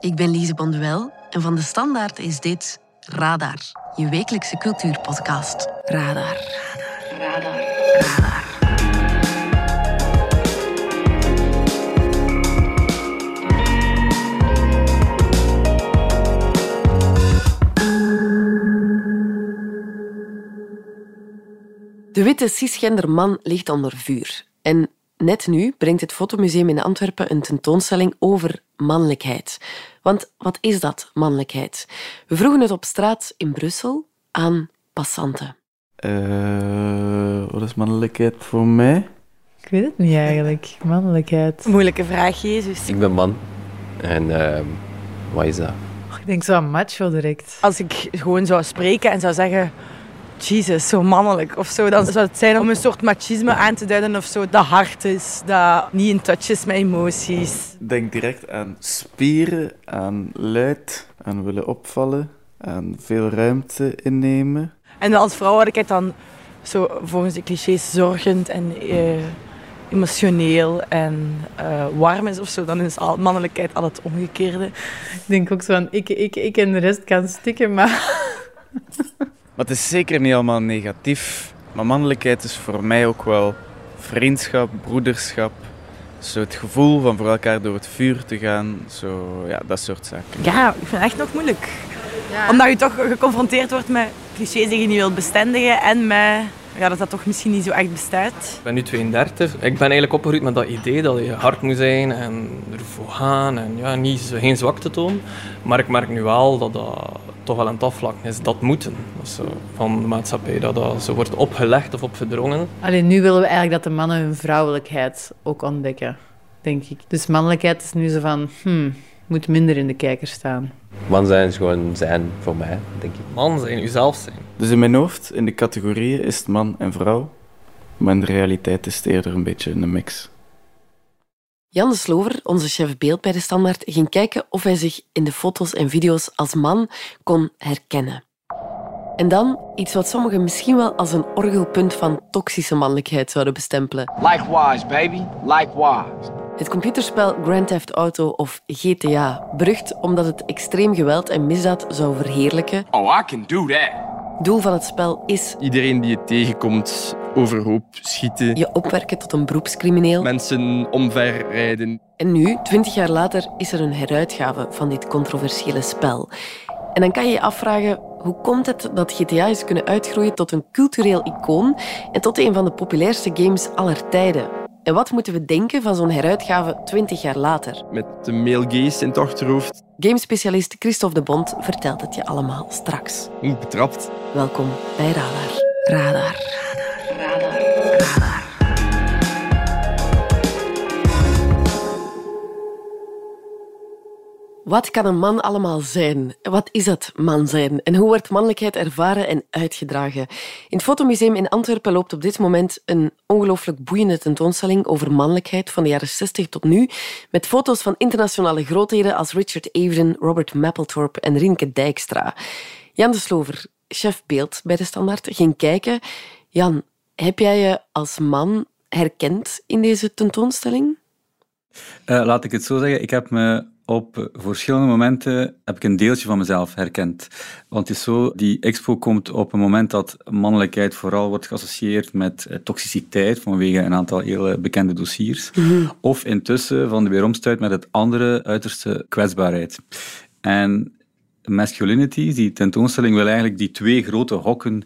Ik ben Lise Bonduel en van de Standaard is dit Radar, je wekelijkse cultuurpodcast. Radar. Radar. Radar. Radar. De witte cisgender man ligt onder vuur. En net nu brengt het Fotomuseum in Antwerpen een tentoonstelling over mannelijkheid. Want wat is dat, mannelijkheid? We vroegen het op straat in Brussel aan passanten. Uh, wat is mannelijkheid voor mij? Ik weet het niet eigenlijk. Mannelijkheid. Moeilijke vraag, Jezus. Ik ben man. En uh, wat is dat? ik denk zo macho direct. Als ik gewoon zou spreken en zou zeggen Jesus, zo mannelijk of zo. Dan zou het zijn om een soort machisme aan te duiden of zo. Dat hard is, dat niet in touch is met emoties. Denk direct aan spieren, aan luid, aan willen opvallen, aan veel ruimte innemen. En als vrouw had ik het dan zo volgens de clichés zorgend en eh, emotioneel en uh, warm is of zo. Dan is al, mannelijkheid al het omgekeerde. Ik denk ook zo aan ik, ik, ik en de rest kan stikken, maar... Maar het is zeker niet allemaal negatief. Maar mannelijkheid is voor mij ook wel vriendschap, broederschap. Zo het gevoel van voor elkaar door het vuur te gaan. Zo, ja, dat soort zaken. Ja, ik vind het echt nog moeilijk. Ja. Omdat je toch geconfronteerd wordt met clichés die je niet wilt bestendigen. En met ja, dat dat toch misschien niet zo echt bestaat. Ik ben nu 32. Ik ben eigenlijk opgegroeid met dat idee dat je hard moet zijn en ervoor gaan en ja, niet, geen zwakte toon. Maar ik merk nu wel dat dat toch wel een tafvlak is. Dat moeten zo, van de maatschappij. Dat dat zo wordt opgelegd of opgedrongen. Alleen nu willen we eigenlijk dat de mannen hun vrouwelijkheid ook ontdekken, denk ik. Dus mannelijkheid is nu zo van, hmm, moet minder in de kijker staan. Man zijn is gewoon zijn voor mij, denk ik. Man zijn, jezelf zijn. Dus in mijn hoofd, in de categorieën, is het man en vrouw. Maar in de realiteit is het eerder een beetje een mix. Jan de Slover, onze chef beeld bij de Standaard, ging kijken of hij zich in de foto's en video's als man kon herkennen. En dan iets wat sommigen misschien wel als een orgelpunt van toxische mannelijkheid zouden bestempelen. Likewise, baby. Likewise. Het computerspel Grand Theft Auto of GTA berucht omdat het extreem geweld en misdaad zou verheerlijken. Oh, I can do that. Doel van het spel is iedereen die je tegenkomt overhoop schieten. Je opwerken tot een beroepscrimineel. Mensen omverrijden. En nu, twintig jaar later, is er een heruitgave van dit controversiële spel. En dan kan je je afvragen, hoe komt het dat GTA is kunnen uitgroeien tot een cultureel icoon en tot een van de populairste games aller tijden? En wat moeten we denken van zo'n heruitgave 20 jaar later? Met de male gaze in het achterhoofd. Gamespecialist Christophe de Bond vertelt het je allemaal straks. Niet betrapt. Welkom bij Radar. Radar. Radar. Wat kan een man allemaal zijn? Wat is het man zijn? En hoe wordt mannelijkheid ervaren en uitgedragen? In het Fotomuseum in Antwerpen loopt op dit moment een ongelooflijk boeiende tentoonstelling over mannelijkheid van de jaren 60 tot nu, met foto's van internationale grootheden als Richard Avedon, Robert Mapplethorpe en Rienke Dijkstra. Jan de Slover, chef beeld bij de Standaard, ging kijken. Jan, heb jij je als man herkend in deze tentoonstelling? Uh, laat ik het zo zeggen, ik heb me op verschillende momenten heb ik een deeltje van mezelf herkend. Want het is zo, die expo komt op een moment dat mannelijkheid vooral wordt geassocieerd met eh, toxiciteit vanwege een aantal hele bekende dossiers. Mhm. Of intussen van de weeromstuit met het andere uiterste kwetsbaarheid. En masculinity, die tentoonstelling, wil eigenlijk die twee grote hokken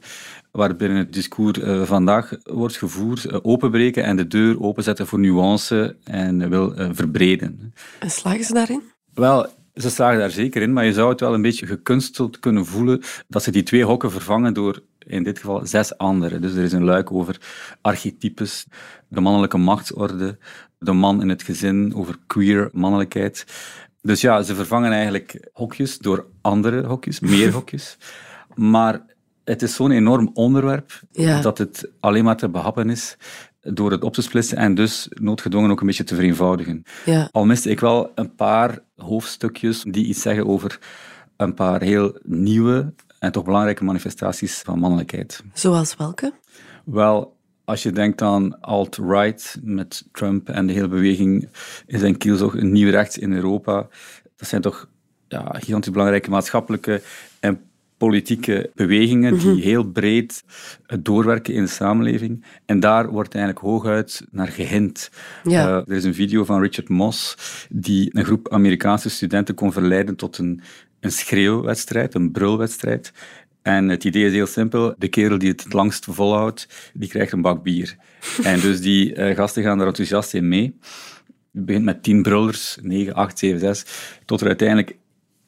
waarbinnen het discours uh, vandaag wordt gevoerd, uh, openbreken en de deur openzetten voor nuance en wil uh, verbreden. En slagen ze daarin? Wel, ze slagen daar zeker in, maar je zou het wel een beetje gekunsteld kunnen voelen dat ze die twee hokken vervangen door in dit geval zes andere. Dus er is een luik over archetypes, de mannelijke machtsorde, de man in het gezin, over queer mannelijkheid. Dus ja, ze vervangen eigenlijk hokjes door andere hokjes, meer hokjes. Maar het is zo'n enorm onderwerp dat het alleen maar te behappen is door het op te splitsen en dus noodgedwongen ook een beetje te vereenvoudigen. Ja. Al miste ik wel een paar hoofdstukjes die iets zeggen over een paar heel nieuwe en toch belangrijke manifestaties van mannelijkheid. Zoals welke? Wel, als je denkt aan alt-right met Trump en de hele beweging in zijn kielzog, een nieuw rechts in Europa, dat zijn toch ja, gigantisch belangrijke maatschappelijke en politieke bewegingen die heel breed doorwerken in de samenleving. En daar wordt eigenlijk hooguit naar gehind. Ja. Eh, er is een video van Richard Moss die een groep Amerikaanse studenten kon verleiden tot een, een schreeuwwedstrijd, een brulwedstrijd. En het idee is heel simpel. De kerel die het het langst volhoudt, die krijgt een bak bier. en dus die eh, gasten gaan er enthousiast in mee. Het begint met tien brullers, 9, 8, 7, 6, tot er uiteindelijk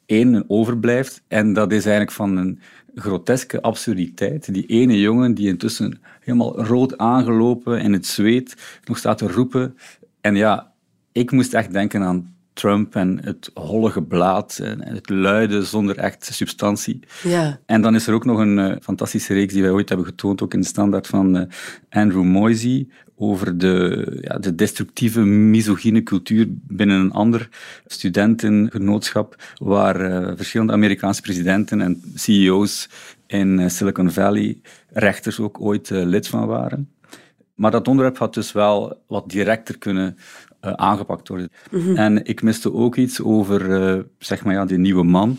één overblijft. En dat is eigenlijk van een groteske absurditeit. Die ene jongen die intussen helemaal rood aangelopen in het zweet nog staat te roepen. En ja, ik moest echt denken aan Trump en het holle geblaad en het luiden zonder echt substantie. Ja. En dan is er ook nog een eh, fantastische reeks die wij ooit hebben getoond, ook in de standaard van eh, Andrew Moisey, over de, ja, de destructieve misogyne cultuur binnen een ander studentengenootschap, waar eh, verschillende Amerikaanse presidenten en CEO's in eh, Silicon Valley, rechters ook ooit eh, lid van waren. Maar dat onderwerp had dus wel wat directer kunnen aangepakt worden. En ik miste ook iets over, zeg maar ja, die nieuwe man,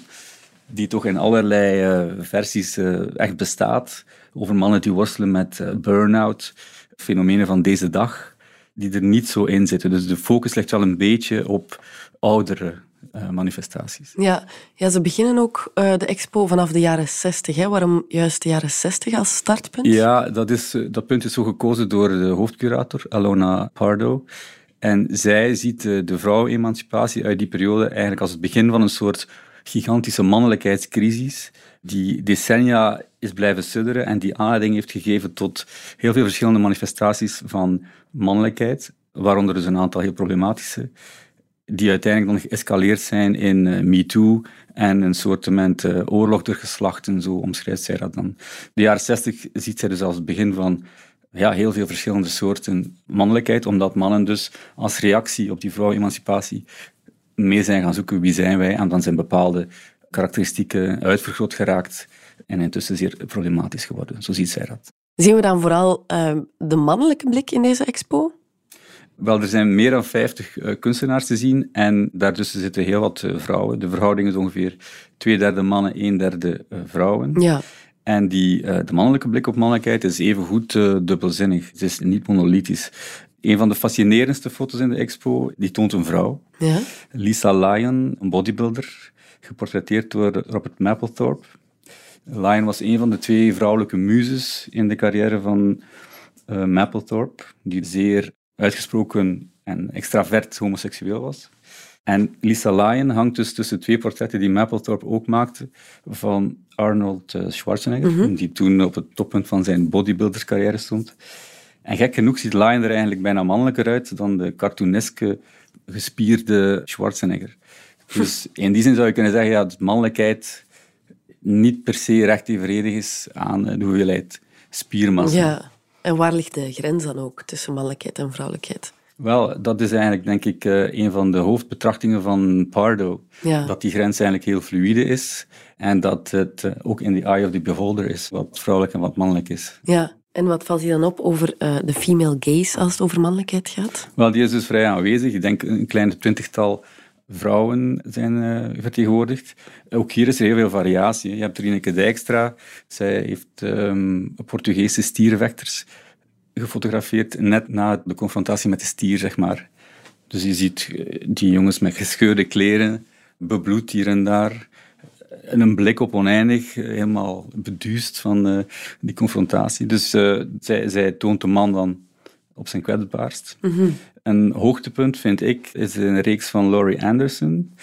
die toch in allerlei versies echt bestaat. Over mannen die worstelen met burn-out, fenomenen van deze dag, die er niet zo in zitten. Dus de focus ligt wel een beetje op oudere eh, manifestaties. Ja. ja, ze beginnen ook eh, de expo vanaf de jaren 60. Hè? Waarom juist de jaren 60 als startpunt? Ja, dat, is, eh, dat punt is zo gekozen door de hoofdcurator, Alona Pardo. En zij ziet de, de vrouwenemancipatie uit die periode eigenlijk als het begin van een soort gigantische mannelijkheidscrisis die decennia is blijven sudderen en die aanleiding heeft gegeven tot heel veel verschillende manifestaties van mannelijkheid, waaronder dus een aantal heel problematische, die uiteindelijk dan geëscaleerd zijn in eh, MeToo en een soort uh, oorlog door geslachten, zo omschrijft zij dat dan. De jaren 60 ziet zij dus als het begin van ja, heel veel verschillende soorten mannelijkheid, omdat mannen dus als reactie op die vrouwenemancipatie mee zijn gaan zoeken wie zijn wij en dan zijn bepaalde karakteristieken uitvergroot geraakt en intussen zeer problematisch geworden. Zo ziet zij dat. Zien we dan vooral uh, de mannelijke blik in deze expo? Wel, er zijn meer dan 50 uh, kunstenaars te zien en daartussen zitten heel wat uh, vrouwen. De verhouding is ongeveer twee derde mannen, een derde uh, vrouwen. Ja. En die, de mannelijke blik op mannelijkheid is evengoed dubbelzinnig. Het is niet monolithisch. Een van de fascinerendste foto's in de expo, die toont een vrouw. Ja. Lisa Lyon, een bodybuilder, geportretteerd door Robert Mapplethorpe. Lyon was een van de twee vrouwelijke muzes in de carrière van uh, Mapplethorpe, die zeer uitgesproken en extravert homoseksueel was. En Lisa Lyon hangt dus tussen twee portretten die Mapplethorpe ook maakte van Arnold uh, Schwarzenegger, mm -hmm. die toen op het toppunt van zijn bodybuilderscarrière stond. En gek genoeg ziet Lyon er eigenlijk bijna mannelijker uit dan de cartooneske, gespierde Schwarzenegger. Dus in die zin zou je kunnen zeggen ja, dat mannelijkheid niet per se recht evenredig is aan de hoeveelheid spiermassa. Ja, en waar ligt de grens dan ook tussen mannelijkheid en vrouwelijkheid? Wel, dat is eigenlijk denk ik een van de hoofdbetrachtingen van Pardo. Ja. Dat die grens eigenlijk heel fluide is en dat het ook in the eye of the beholder is, wat vrouwelijk en wat mannelijk is. Ja, en wat valt je dan op over uh, de female gaze als het over mannelijkheid gaat? Wel, die is dus vrij aanwezig. Ik denk een klein twintigtal vrouwen zijn uh, vertegenwoordigd. Ook hier is er heel veel variatie. Je hebt Rineke Dijkstra. Zij heeft um, Portugese stiervechters gefotografeerd net na de confrontatie met de stier, zeg maar. Dus je ziet die jongens met gescheurde kleren, bebloed hier en daar. En een blik op oneindig, helemaal beduust van die confrontatie. Dus zij, zij toont de man dan op zijn kwetsbaarst. Mm -hmm. Een hoogtepunt, vind ik, is een reeks van Laurie Anderson,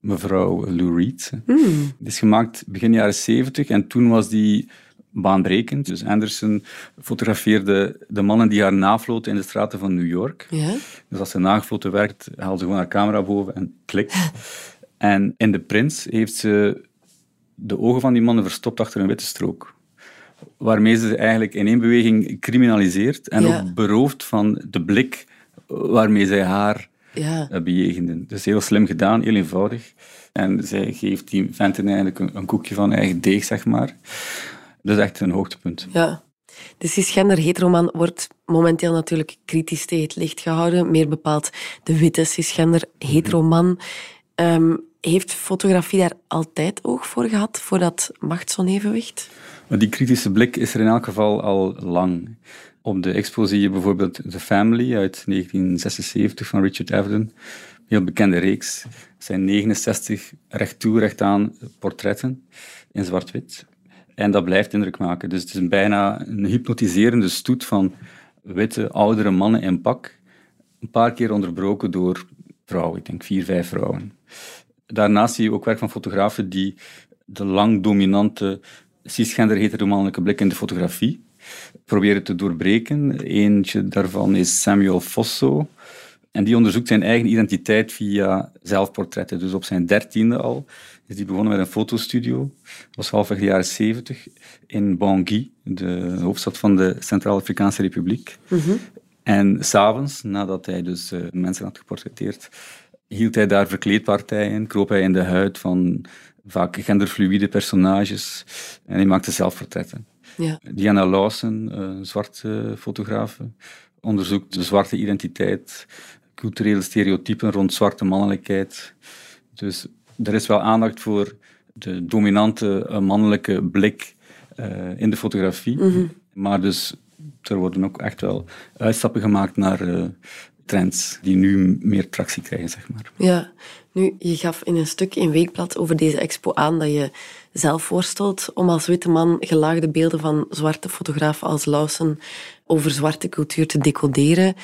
mevrouw Lou Reed. Mm. Die is gemaakt begin jaren 70 en toen was die baanbrekend. Dus Anderson fotografeerde de mannen die haar nafloten in de straten van New York. Dus als ze nagefloten werd, haalde ze gewoon haar camera boven en klik. en in De Prins heeft ze de ogen van die mannen verstopt achter een witte strook. Waarmee ze eigenlijk in één beweging criminaliseert en Ja. ook berooft van de blik waarmee zij haar Ja. eh, bejegenden. Dus heel slim gedaan, heel eenvoudig. En zij geeft die venten eigenlijk een, een koekje van eigen deeg, zeg maar. Dat is echt een hoogtepunt. Ja. De cisgender heteroman wordt momenteel natuurlijk kritisch tegen het licht gehouden. Meer bepaald de witte cisgender heteroman. Ehm, Heeft fotografie daar altijd oog voor gehad, voor dat machtsonevenwicht? Maar die kritische blik is er in elk geval al lang. Op de expo zie je bijvoorbeeld The Family uit 1976 van Richard Avedon. Heel bekende reeks. Het zijn 69 recht toe, portretten in zwart-wit. En dat blijft indruk maken. Dus het is een bijna een hypnotiserende stoet van witte, oudere mannen in pak. Een paar keer onderbroken door vrouwen, ik denk vier, vijf vrouwen. Daarnaast zie je ook werk van fotografen die de lang dominante cisgender heteromannelijke blik in de fotografie proberen te doorbreken. Eentje daarvan is Samuel Fosso. En die onderzoekt zijn eigen identiteit via zelfportretten. Dus op zijn dertiende al is hij begonnen met een fotostudio. Dat was halfweg de jaren zeventig in Bangui, de hoofdstad van de Centraal-Afrikaanse Republiek. En s'avonds, nadat hij dus uh, mensen had geportretteerd, hield hij daar verkleedpartijen, kroop hij in de huid van vaak genderfluïde personages en hij maakte zelfportretten. Ja. Diana Lawson, een zwarte fotograaf, onderzoekt de zwarte identiteit, culturele stereotypen rond zwarte mannelijkheid. Dus er is wel aandacht voor de dominante mannelijke blik uh, in de fotografie. Mm -hmm. Maar dus er worden ook echt wel uitstappen gemaakt naar uh, trends die nu meer tractie krijgen, zeg maar. Ja, nu, je gaf in een stuk in Weekblad over deze expo aan dat je zelf voorstelt om als witte man gelaagde beelden van zwarte fotografen als Lawson over zwarte cultuur te decoderen.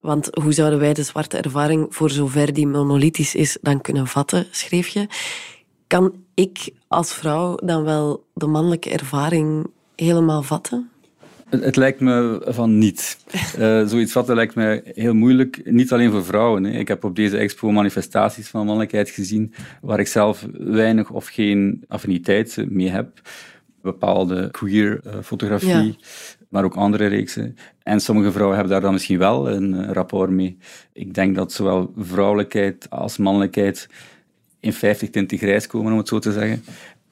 Want hoe zouden wij de zwarte ervaring, voor zover die monolithisch is, dan kunnen vatten, schreef je. Kan ik als vrouw dan wel de mannelijke ervaring helemaal vatten? Het, lijkt me van niet. Uh, zoiets vatten lijkt me heel moeilijk, niet alleen voor vrouwen. Hè. Ik heb op deze expo manifestaties van mannelijkheid gezien waar ik zelf weinig of geen affiniteit mee heb. Bepaalde queer uh, fotografie, ja. maar ook andere reeksen. En sommige vrouwen hebben daar dan misschien wel een uh, rapport mee. Ik denk dat zowel vrouwelijkheid als mannelijkheid in 50 tinten grijs komen, om het zo te zeggen.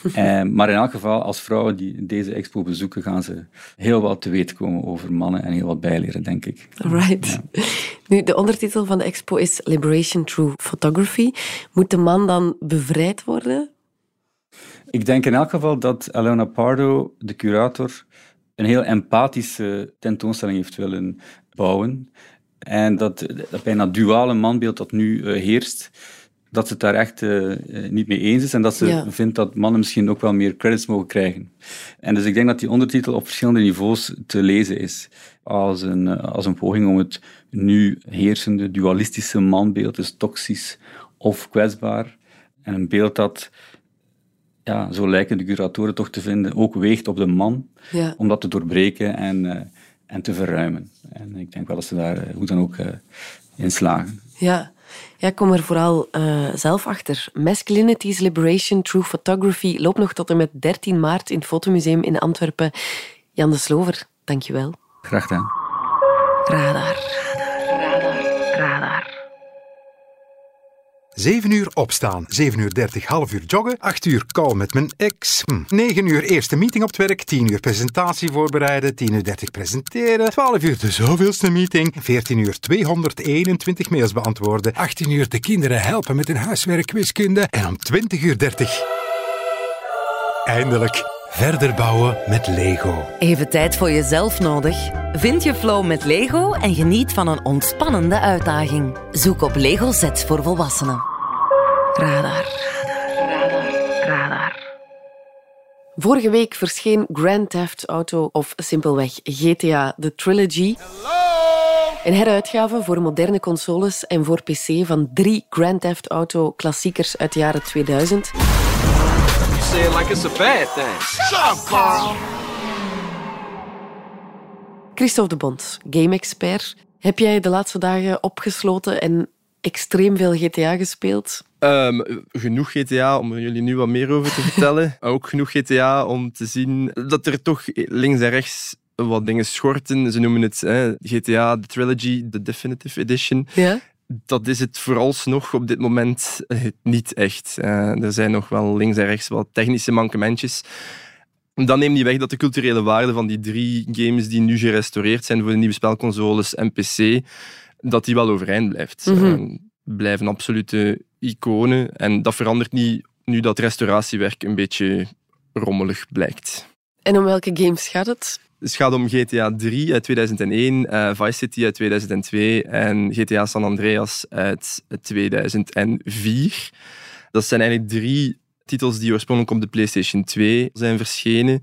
Eh, maar in elk geval, als vrouwen die deze expo bezoeken, gaan ze heel wat te weten komen over mannen en heel wat bijleren, denk ik. Right. Ja. Nu, de ondertitel van de expo is Liberation Through Photography. Moet de man dan bevrijd worden? Ik denk in elk geval dat Alona Pardo, de curator, een heel empathische tentoonstelling heeft willen bouwen. En dat, dat bijna duale manbeeld dat nu uh, heerst, dat ze het daar echt uh, niet mee eens is en dat ze Ja. vindt dat mannen misschien ook wel meer credits mogen krijgen. En dus ik denk dat die ondertitel op verschillende niveaus te lezen is. Als een, eh, als een poging om het nu heersende dualistische manbeeld, dus toxisch of kwetsbaar, en een beeld dat, ja, zo lijken de curatoren toch te vinden, ook weegt op de man, Ja. om dat te doorbreken en, eh, en te verruimen. En ik denk wel dat ze daar eh, hoe dan ook eh, in slagen. Ja. Ja, ik kom er vooral eh, zelf achter. Masculinity's Liberation Through Photography loopt nog tot en met 13 maart in het Fotomuseum in Antwerpen. Jan de Slover, dankjewel. Graag gedaan. Radar. 7 uur opstaan, 7 uur 30 half uur joggen, 8 uur call met mijn ex, hm. 9 uur eerste meeting op het werk, 10 uur presentatie voorbereiden, 10 uur 30 presenteren, 12 uur de zoveelste meeting, 14 uur 221 mails beantwoorden, 18 uur de kinderen helpen met hun huiswerk wiskunde en om 20 uur 30 eindelijk verder bouwen met Lego. Even tijd voor jezelf nodig? Vind je flow met Lego en geniet van een ontspannende uitdaging. Zoek op Lego Sets voor volwassenen. Radar. Radar. Radar. Vorige week verscheen Grand Theft Auto of simpelweg GTA The Trilogy. Een heruitgave voor moderne consoles en voor PC van drie Grand Theft Auto klassiekers uit de jaren 2000. You say it like it's a bad thing. Shut up, Carl. Christophe de Bond, game-expert. Heb jij de laatste dagen opgesloten en extreem veel GTA gespeeld? Ehm, genoeg GTA om er jullie nu wat meer over te vertellen. Ook genoeg GTA om te zien dat er toch links en rechts wat dingen schorten. Ze noemen het hè, GTA The Trilogy, The Definitive Edition. Ja. Dat is het vooralsnog op dit moment eh, niet echt. Eh, er zijn nog wel links en rechts wat technische mankementjes. Dan neemt niet weg dat de culturele waarde van die drie games die nu gerestaureerd zijn voor de nieuwe spelconsoles en PC, dat die wel overeind blijft. Eh, blijven absolute iconen. En dat verandert niet nu dat restauratiewerk een beetje rommelig blijkt. En om welke games gaat het? Het gaat om GTA 3 uit 2001, uh, Vice City uit 2002 en GTA San Andreas uit 2004. Dat zijn eigenlijk drie titels die oorspronkelijk op de PlayStation 2 zijn verschenen.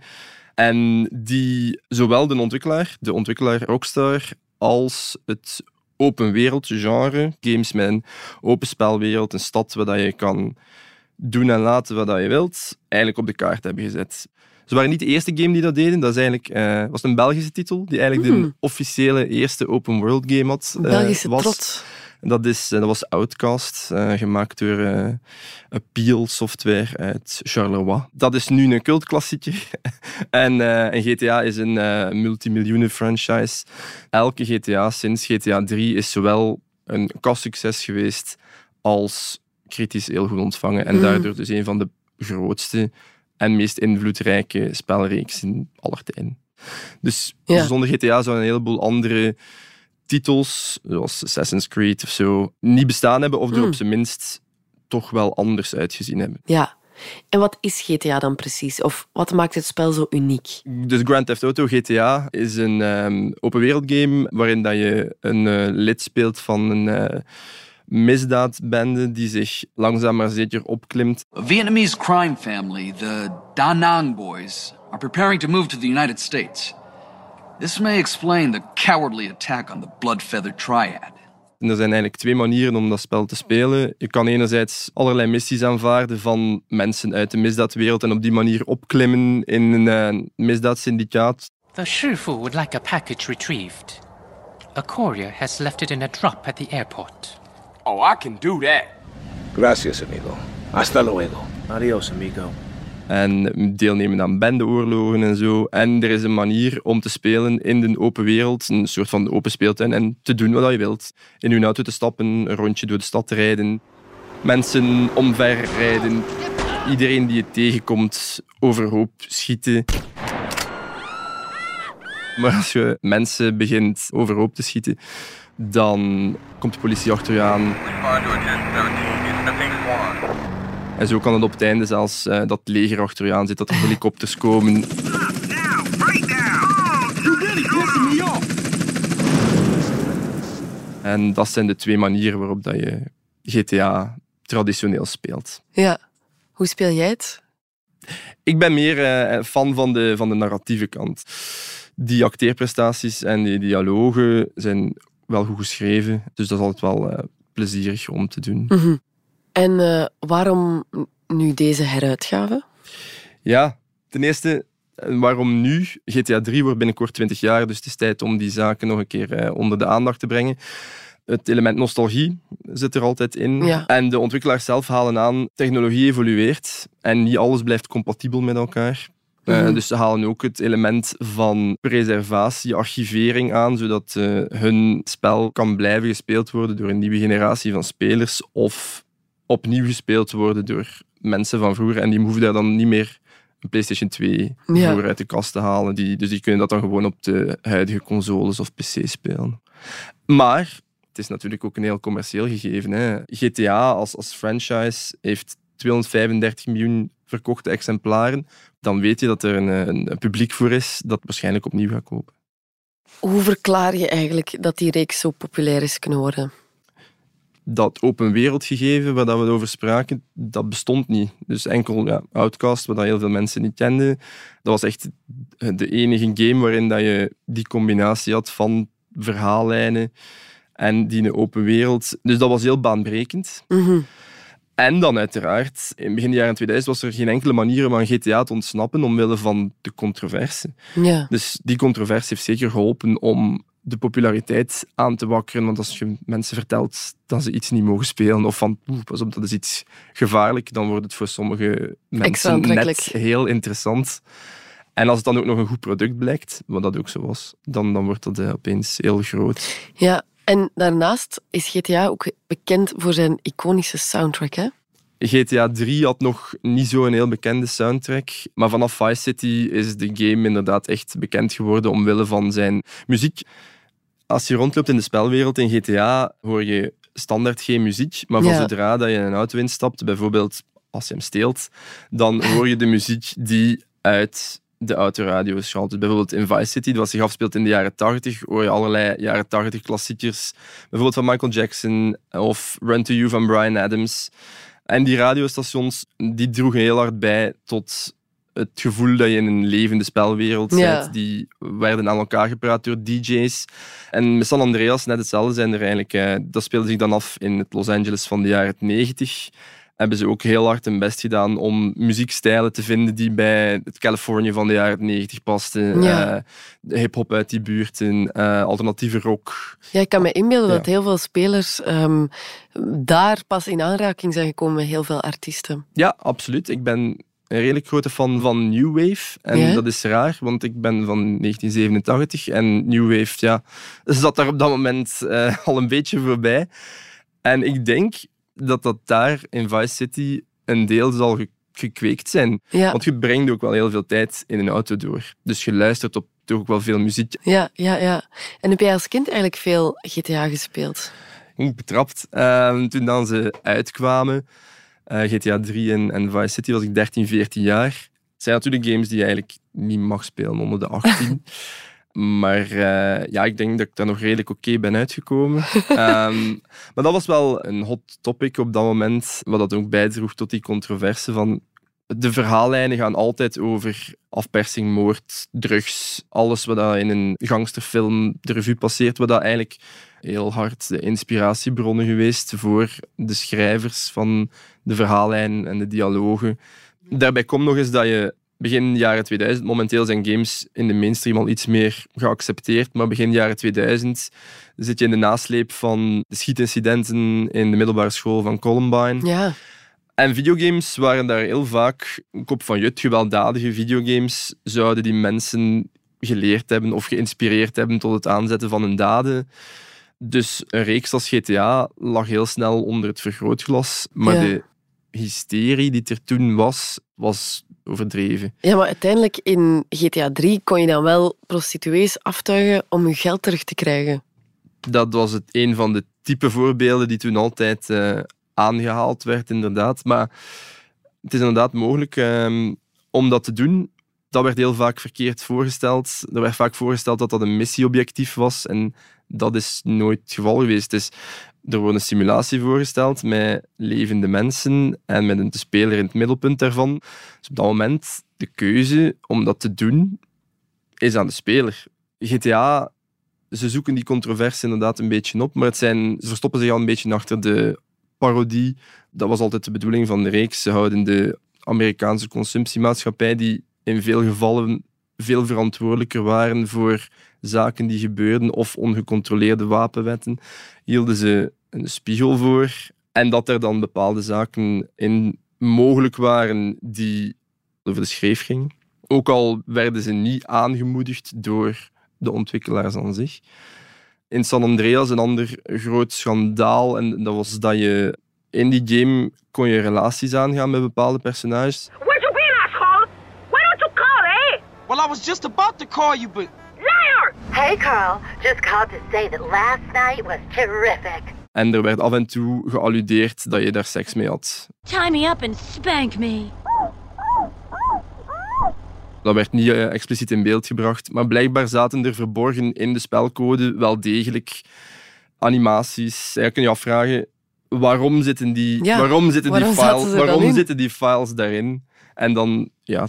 En die zowel de ontwikkelaar, de ontwikkelaar Rockstar, als het open wereld genre, games met een open spelwereld, een stad waar je kan doen en laten wat je wilt, eigenlijk op de kaart hebben gezet. Ze waren niet de eerste game die dat deden. Dat is eigenlijk, uh, was een Belgische titel, die eigenlijk de hmm. officiële eerste open world game had. Uh, Belgische was. trots. Dat, is, eh, dat was Outcast, uh, gemaakt door uh, Peel Software uit Charleroi. Dat is nu een cultklassieker. en, en, GTA is een multimiljoenen franchise. Elke GTA sinds GTA 3 is zowel een kastsucces geweest als kritisch heel goed ontvangen. En mm. daardoor dus een van de grootste en meest invloedrijke spelreeksen aller tijden. Dus zonder GTA zou een heleboel andere titels, zoals Assassin's Creed of zo, niet bestaan hebben of er op mm. zijn minst toch wel anders uitgezien hebben. Ja. En wat is GTA dan precies? Of wat maakt het spel zo uniek? Dus Grand Theft Auto GTA is een um, open wereld game waarin dat je een uh, lid speelt van een uh, misdaadbende die zich langzaam maar zeker opklimt. A Vietnamese crime family, the Da Nang Boys, are preparing to move to the United States. This may explain the cowardly attack on the Bloodfeather Triad. En er zijn eigenlijk twee manieren om dat spel te spelen. Je kan enerzijds allerlei missies aanvaarden van mensen uit de misdaadwereld en op die manier opklimmen in een uh, misdaadsyndicaat. The Shifu would like a package retrieved. A courier has left it in a drop at the airport. Oh, I can do that. Gracias, amigo. Hasta luego. Adios, amigo en deelnemen aan bendeoorlogen en zo. En er is een manier om te spelen in de open wereld, een soort van open speeltuin, en te doen wat je wilt. In je auto te stappen, een rondje door de stad te rijden, mensen omverrijden, iedereen die je tegenkomt overhoop schieten. Maar als je mensen begint overhoop te schieten, dan komt de politie achter je aan. En zo kan het op het einde zelfs uh, dat leger achter je aan zit, dat er helikopters komen. En dat zijn de twee manieren waarop dat je GTA traditioneel speelt. Ja. Hoe speel jij het? Ik ben meer uh, fan van de, van de narratieve kant. Die acteerprestaties en die dialogen zijn wel goed geschreven. Dus dat is altijd wel uh, plezierig om te doen. Mm en uh, waarom nu deze heruitgave? Ja, ten eerste, eh, waarom nu? GTA 3 wordt binnenkort 20 jaar, dus het is tijd om die zaken nog een keer uh, onder de aandacht te brengen. Het element nostalgie zit er altijd in. Ja. En de ontwikkelaars zelf halen aan, technologie evolueert en niet alles blijft compatibel met elkaar. Uh, dus ze halen ook het element van preservatie, archivering aan, zodat uh, hun spel kan blijven gespeeld worden door een nieuwe generatie van spelers of opnieuw gespeeld worden door mensen van vroeger. En die hoeven daar dan niet meer een PlayStation 2 voor uit de kast te halen. Die, dus die kunnen dat dan gewoon op de huidige consoles of PC spelen. Maar het is natuurlijk ook een heel commercieel gegeven. Hè. GTA als, als franchise heeft 235 miljoen verkochte exemplaren. Dan weet je dat er een, een, een publiek voor is dat waarschijnlijk opnieuw gaat kopen. Hoe verklaar je eigenlijk dat die reeks zo populair is kunnen worden? dat open wereld gegeven waar we het over spraken, dat bestond niet. Dus enkel ja, Outcast, wat heel veel mensen niet kenden, dat was echt de enige game waarin dat je die combinatie had van verhaallijnen en die open wereld. Dus dat was heel baanbrekend. Mhm. En dan uiteraard, in begin jaren 2000 was er geen enkele manier om aan GTA te ontsnappen omwille van de controverse. Ja. Dus die controverse heeft zeker geholpen om de populariteit aan te wakkeren. Want als je mensen vertelt dat ze iets niet mogen spelen of van pas op, dat is iets gevaarlijk, dan wordt het voor sommige mensen net heel interessant. En als het dan ook nog een goed product blijkt, wat dat ook zo was, dan, dan wordt dat uh, opeens heel groot. Ja, en daarnaast is GTA ook bekend voor zijn iconische soundtrack, hè? GTA 3 had nog niet zo'n heel bekende soundtrack, maar vanaf Vice City is de game inderdaad echt bekend geworden omwille van zijn muziek. Als je rondloopt in de spelwereld in GTA, hoor je standaard geen muziek, maar van Ja. zodra dat je in een auto instapt, bijvoorbeeld als je hem steelt, dan hoor je de muziek die uit de autoradio schaalt. Dus bijvoorbeeld in Vice City, wat zich afspeelt in de jaren 80, hoor je allerlei jaren 80 klassiekers. Bijvoorbeeld van Michael Jackson of Run to You van Brian Adams. En die radiostations die droegen heel hard bij tot het gevoel dat je in een levende spelwereld Ja. zit. Die werden aan elkaar gepraat door DJ's. En met San Andreas net hetzelfde zijn er eigenlijk. eh, dat speelde zich dan af in het Los Angeles van de jaren 90 hebben ze ook heel hard hun best gedaan om muziekstijlen te vinden die bij het Californië van de jaren 90 pasten. Ja. De hip-hop uit die buurten, eh, alternatieve rock. Ja, ik kan me inbeelden Ja. dat heel veel spelers ehm, daar pas in aanraking zijn gekomen met heel veel artiesten. Ja, absoluut. Ik ben een redelijk grote fan van New Wave. En Ja? dat is raar, want ik ben van 1987 en New Wave ja, zat daar op dat moment eh, al een beetje voorbij. En ik denk dat dat daar in Vice City een deel zal ge- gekweekt zijn. Ja. Want je brengt ook wel heel veel tijd in een auto door. Dus je luistert op toch ook wel veel muziek. Ja, ja, ja. En heb jij als kind eigenlijk veel GTA gespeeld? Ik betrapt. Ehm, toen dan ze uitkwamen, eh, GTA 3 en, en Vice City, was ik 13, 14 jaar. Het zijn natuurlijk games die je eigenlijk niet mag spelen onder de 18. maar eh, ja, ik denk dat ik daar nog redelijk oké ben uitgekomen. Ehm, maar dat was wel een hot topic op dat moment, wat dat ook bijdroeg tot die controverse van de verhaallijnen gaan altijd over afpersing, moord, drugs. Alles wat dat in een gangsterfilm de revue passeert, wat dat eigenlijk heel hard de inspiratiebronnen geweest voor de schrijvers van de verhaallijn en de dialogen. Daarbij komt nog eens dat je begin jaren 2000, momenteel zijn games in de mainstream al iets meer geaccepteerd, maar begin jaren 2000 zit je in de nasleep van de schietincidenten in de middelbare school van Columbine. Ja. En videogames waren daar heel vaak een kop van jut. Gewelddadige videogames zouden die mensen geleerd hebben of geïnspireerd hebben tot het aanzetten van hun daden. Dus een reeks als GTA lag heel snel onder het vergrootglas. Maar Ja. de hysterie die er toen was, was overdreven. Ja, maar uiteindelijk in GTA 3 kon je dan wel prostituees aftuigen om je geld terug te krijgen. Dat was het een van de type voorbeelden die toen altijd eh, aangehaald werd, inderdaad. Maar het is inderdaad mogelijk ehm, om dat te doen. Dat werd heel vaak verkeerd voorgesteld. Er werd vaak voorgesteld dat dat een missieobjectief was. En dat is nooit het geval geweest. Dus er wordt een simulatie voorgesteld met levende mensen en met een speler in het middelpunt daarvan. Dus op dat moment, de keuze om dat te doen, is aan de speler. GTA ze zoeken die controverse inderdaad een beetje op, maar het zijn, ze verstoppen zich al een beetje achter de parodie. Dat was altijd de bedoeling van de reeks. Ze houden de Amerikaanse consumptiemaatschappij, die in veel gevallen veel verantwoordelijker waren voor zaken die gebeurden of ongecontroleerde wapenwetten, hielden ze een spiegel voor. En dat er dan bepaalde zaken in mogelijk waren die over de schreef gingen. Ook al werden ze niet aangemoedigd door de ontwikkelaars aan zich. In San Andreas een ander groot schandaal en dat was dat je in die game kon je relaties aangaan met bepaalde personages. Where'd you been, asshole? Why don't you call, eh? Well, I was just about to call you, but Liar! Hey, Carl. Just called to say that last night was terrific. En er werd af en toe gealludeerd dat je daar seks mee had. Tie me up and spank me. Dat werd niet eh, expliciet in beeld gebracht, maar blijkbaar zaten er verborgen in de spelcode wel degelijk animaties. Je kan je afvragen, waarom zitten die, Ja, waarom zitten die waarom files, waarom zitten die files daarin? En dan, ja,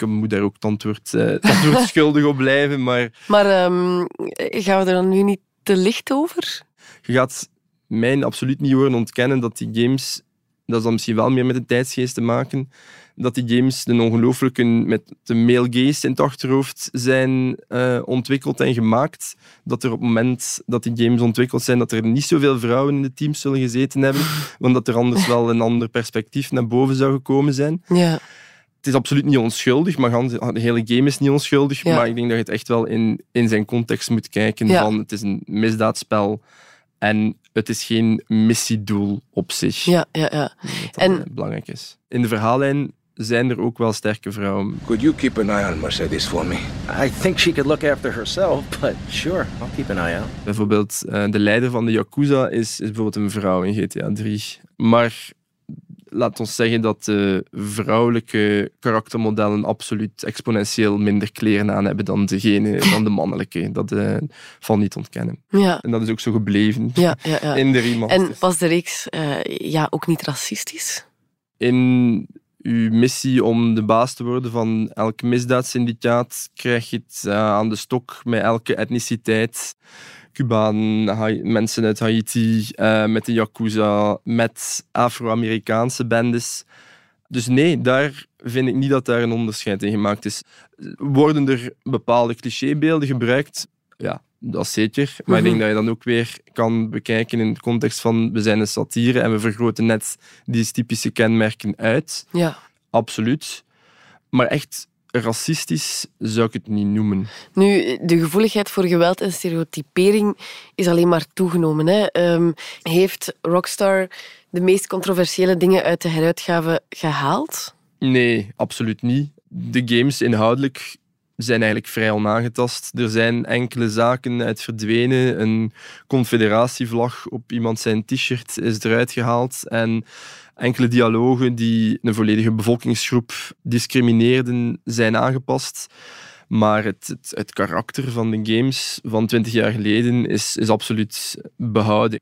ik moet daar ook het antwoord, eh, het antwoord schuldig op blijven, maar Maar ehm, gaan we er dan nu niet te licht over? je gaat mij absoluut niet horen ontkennen dat die games, dat is dan misschien wel meer met de tijdsgeest te maken, dat die games een ongelooflijke, met de male gaze in het achterhoofd zijn eh, ontwikkeld en gemaakt. Dat er op het moment dat die games ontwikkeld zijn, dat er niet zoveel vrouwen in de teams zullen gezeten hebben, want dat er anders wel een ander perspectief naar boven zou gekomen zijn. Ja. Het is absoluut niet onschuldig, maar de hele game is niet onschuldig. Ja. Maar ik denk dat je het echt wel in, in zijn context moet kijken. Ja. Van, het is een misdaadspel en het is geen missiedoel op zich. Ja, ja, ja. Dat En belangrijk is. In de verhaallijn zijn er ook wel sterke vrouwen. Could you keep an eye on Mercedes for me? I think she could look after herself, but sure, I'll keep an eye out. Bijvoorbeeld eh, de leider van de Yakuza is, is bijvoorbeeld een vrouw in GTA 3. Maar laat ons zeggen dat de vrouwelijke karaktermodellen absoluut exponentieel minder kleren aan hebben dan, degene, dan de mannelijke. Dat eh, valt niet te ontkennen. Ja. En dat is ook zo gebleven Ja, ja, ja. in de remasters. En was de reeks eh, ja, ook niet racistisch? in uw missie om de baas te worden van elk misdaadsyndicaat krijg je het eh, aan de stok met elke etniciteit. Cubanen, mensen uit Haiti, eh, met de Yakuza, met Afro-Amerikaanse bendes. Dus nee, daar vind ik niet dat daar een onderscheid in gemaakt is. Worden er bepaalde clichébeelden gebruikt? Ja, dat zeker. Maar ik denk Mhm. dat je dan ook weer kan bekijken in de context van we zijn een satire en we vergroten net die typische kenmerken uit. Ja. Absoluut. Maar echt racistisch zou ik het niet noemen. Nu, de gevoeligheid voor geweld en stereotypering is alleen maar toegenomen. Hè. Ehm, heeft Rockstar de meest controversiële dingen uit de heruitgave gehaald? Nee, absoluut niet. De games inhoudelijk zijn eigenlijk vrij onaangetast. Er zijn enkele zaken uit verdwenen. Een confederatievlag op iemand zijn t-shirt is eruit gehaald. En enkele dialogen die een volledige bevolkingsgroep discrimineerden, zijn aangepast. Maar het, het, het karakter van de games van 20 jaar geleden is, is absoluut behouden.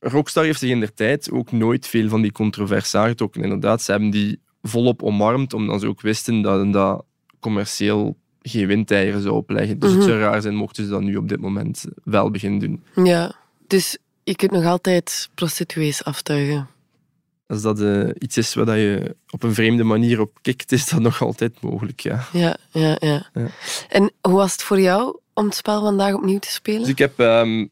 Rockstar heeft zich in der tijd ook nooit veel van die controverse aangetrokken. Inderdaad, ze hebben die volop omarmd, omdat ze ook wisten dat dat commercieel geen windeieren zou opleggen. Dus Mhm. het zou raar zijn mochten ze dat nu op dit moment wel beginnen doen. Ja. Dus je kunt nog altijd prostituees aftuigen. Als dat eh, iets is waar dat je op een vreemde manier op kikt, is dat nog altijd mogelijk, ja. Ja, ja, ja. Ja. En hoe was het voor jou om het spel vandaag opnieuw te spelen? Dus ik heb ehm,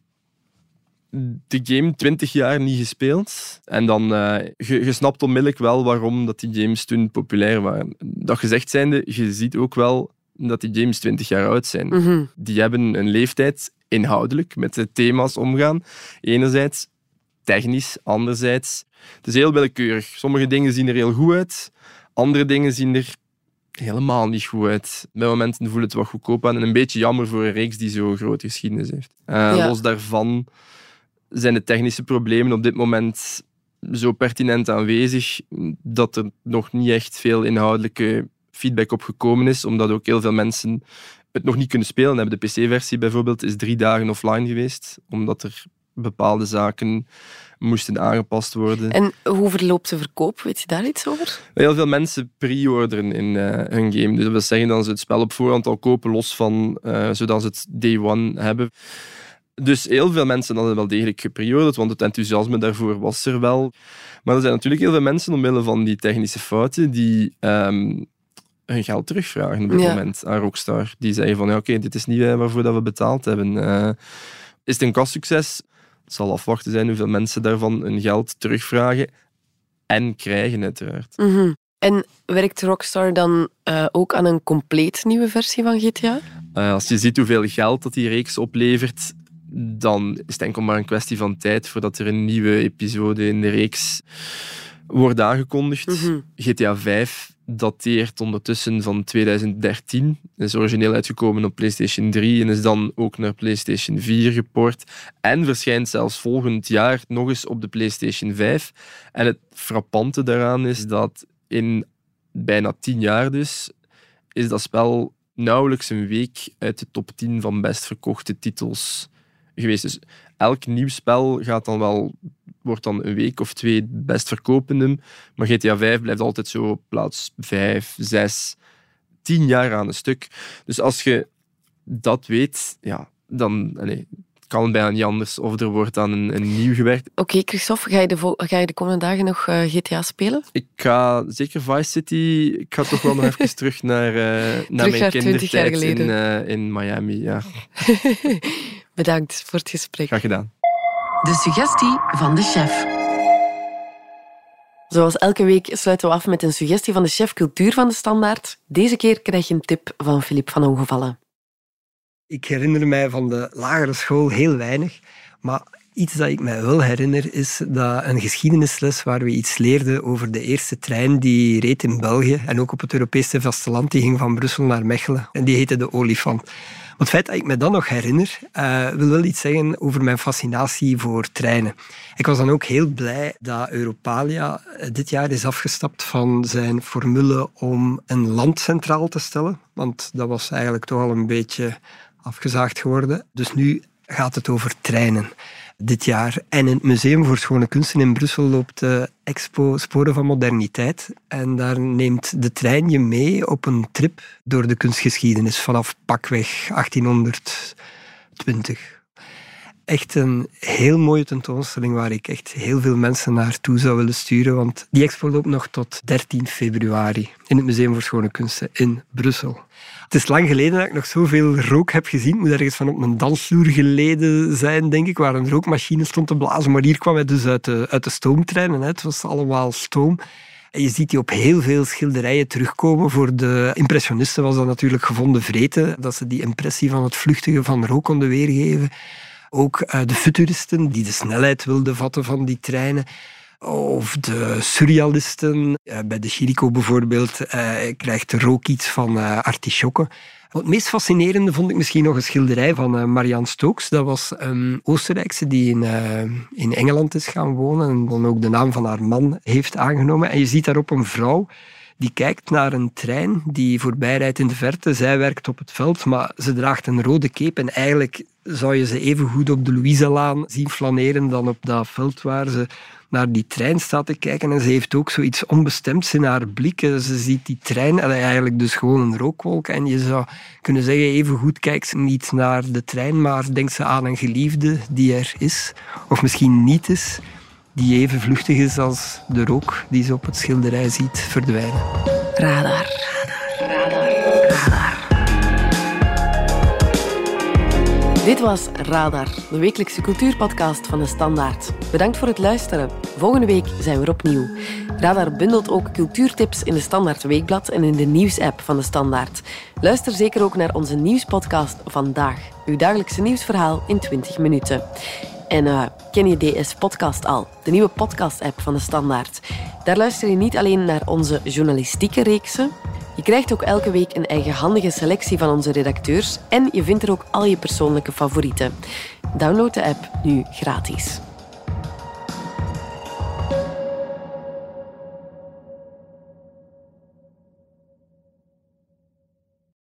de game 20 jaar niet gespeeld. En dan eh je, je snapt onmiddellijk wel waarom dat die games toen populair waren. Dat gezegd zijnde, je ziet ook wel dat die games 20 jaar oud zijn. Mhm. Die hebben een leeftijd inhoudelijk met de thema's omgaan. Enerzijds technisch, anderzijds. Het is heel willekeurig. Sommige dingen zien er heel goed uit, andere dingen zien er helemaal niet goed uit. Bij momenten voelt het wat goedkoop aan en een beetje jammer voor een reeks die zo'n grote geschiedenis heeft. Eh, Ja. Los daarvan zijn de technische problemen op dit moment zo pertinent aanwezig dat er nog niet echt veel inhoudelijke feedback op gekomen is, omdat ook heel veel mensen het nog niet kunnen spelen hebben. De PC-versie bijvoorbeeld is drie dagen offline geweest, omdat er bepaalde zaken moesten aangepast worden. En hoe verloopt de verkoop? Weet je daar iets over? Heel veel mensen pre-orderen in eh, hun game. Dus dat wil zeggen dat ze het spel op voorhand al kopen, los van, eh, zodat ze het day one hebben. Dus heel veel mensen hadden wel degelijk gepreorderd, want het enthousiasme daarvoor was er wel. Maar er zijn natuurlijk heel veel mensen, omwille van die technische fouten, die ehm, hun geld terugvragen op dit Ja. moment aan Rockstar. Die zeggen van, ja, oké, dit is niet eh, waarvoor dat we betaald hebben. Is het een kastsucces? Het zal afwachten zijn hoeveel mensen daarvan hun geld terugvragen en krijgen, uiteraard. Mhm. En werkt Rockstar dan eh, ook aan een compleet nieuwe versie van GTA? Eh, als je ziet hoeveel geld dat die reeks oplevert, dan is het enkel maar een kwestie van tijd voordat er een nieuwe episode in de reeks wordt aangekondigd. Mhm. GTA 5 dateert ondertussen van 2013. Is origineel uitgekomen op PlayStation 3 en is dan ook naar PlayStation 4 geport. En verschijnt zelfs volgend jaar nog eens op de PlayStation 5. En het frappante daaraan is dat in bijna 10 jaar dus, is dat spel nauwelijks een week uit de top 10 van best verkochte titels geweest. Dus elk nieuw spel gaat dan wel, wordt dan een week of twee het best verkopende. Maar GTA 5 blijft altijd zo op plaats 5, 6, 10 jaar aan een stuk. Dus als je dat weet, ja, dan kan het bijna niet anders. Of er wordt aan een, een nieuw gewerkt. Oké, Christophe, ga je, de ga je de komende dagen nog eh, GTA spelen? Ik ga zeker Vice City. Ik ga toch wel nog even terug naar, eh, naar mijn naar 20 jaar kindertijd in, eh, in Miami. Ja, Bedankt voor het gesprek. graag gedaan. De suggestie van de chef. Zoals elke week sluiten we af met een suggestie van de chef cultuur van de standaard. Deze keer krijg je een tip van Filip van Ongevallen. Ik herinner mij van de lagere school heel weinig, maar Iets dat ik mij wel herinner is dat een geschiedenisles waar we iets leerden over de eerste trein die reed in België en ook op het Europese vasteland. Die ging van Brussel naar Mechelen en die heette de Olifant. Het feit dat ik me dat nog herinner, uh, wil wel iets zeggen over mijn fascinatie voor treinen. Ik was dan ook heel blij dat Europalia dit jaar is afgestapt van zijn formule om een land centraal te stellen. Want dat was eigenlijk toch al een beetje afgezaagd geworden. Dus nu gaat het over treinen dit jaar. En in het Museum voor Schone Kunsten in Brussel loopt de expo Sporen van Moderniteit. En daar neemt de trein je mee op een trip door de kunstgeschiedenis vanaf pakweg 1820 echt een heel mooie tentoonstelling waar ik echt heel veel mensen naartoe zou willen sturen. Want die expo loopt nog tot 13 februari in het Museum voor Schone Kunsten in Brussel. Het is lang geleden dat ik nog zoveel rook heb gezien. Moet ergens van op een dansvloer geleden zijn, denk ik, waar een rookmachine stond te blazen. Maar hier kwam het dus uit de, uit de stoomtreinen. Het was allemaal stoom. En je ziet die op heel veel schilderijen terugkomen. Voor de impressionisten was dat natuurlijk gevonden vreten, dat ze die impressie van het vluchtige van rook konden weergeven. Ook eh, de futuristen die de snelheid wilden vatten van die treinen. Of de surrealisten. Eh, bij de Chirico bijvoorbeeld eh, krijgt er ook iets van artichokken. Het meest fascinerende vond ik misschien nog een schilderij van Marianne Stokes. Dat was een Oostenrijkse die in, in Engeland is gaan wonen en dan ook de naam van haar man heeft aangenomen. En je ziet daarop een vrouw die kijkt naar een trein die voorbij rijdt in de verte. Zij werkt op het veld, maar ze draagt een rode cape en eigenlijk zou je ze even goed op de Louiselaan zien flaneren dan op dat veld waar ze naar die trein staat te kijken. En ze heeft ook zoiets onbestemds in haar blik. Ze ziet die trein, en eigenlijk dus gewoon een rookwolk. En je zou kunnen zeggen, even goed kijkt ze niet naar de trein, maar denkt ze aan een geliefde die er is. Of misschien niet is, die even vluchtig is als de rook die ze op het schilderij ziet verdwijnen. Radar. Dit was Radar, de wekelijkse cultuurpodcast van de Standaard. Bedankt voor het luisteren. Volgende week zijn we er opnieuw. Radar bundelt ook cultuurtips in de Standaard Weekblad en in de nieuwsapp van de Standaard. Luister zeker ook naar onze nieuwspodcast Vandaag, uw dagelijkse nieuwsverhaal in 20 minuten. En uh, ken je DS Podcast al, de nieuwe podcast-app van de Standaard? Daar luister je niet alleen naar onze journalistieke reeksen, je krijgt ook elke week een eigenhandige selectie van onze redacteurs en je vindt er ook al je persoonlijke favorieten. Download de app nu gratis.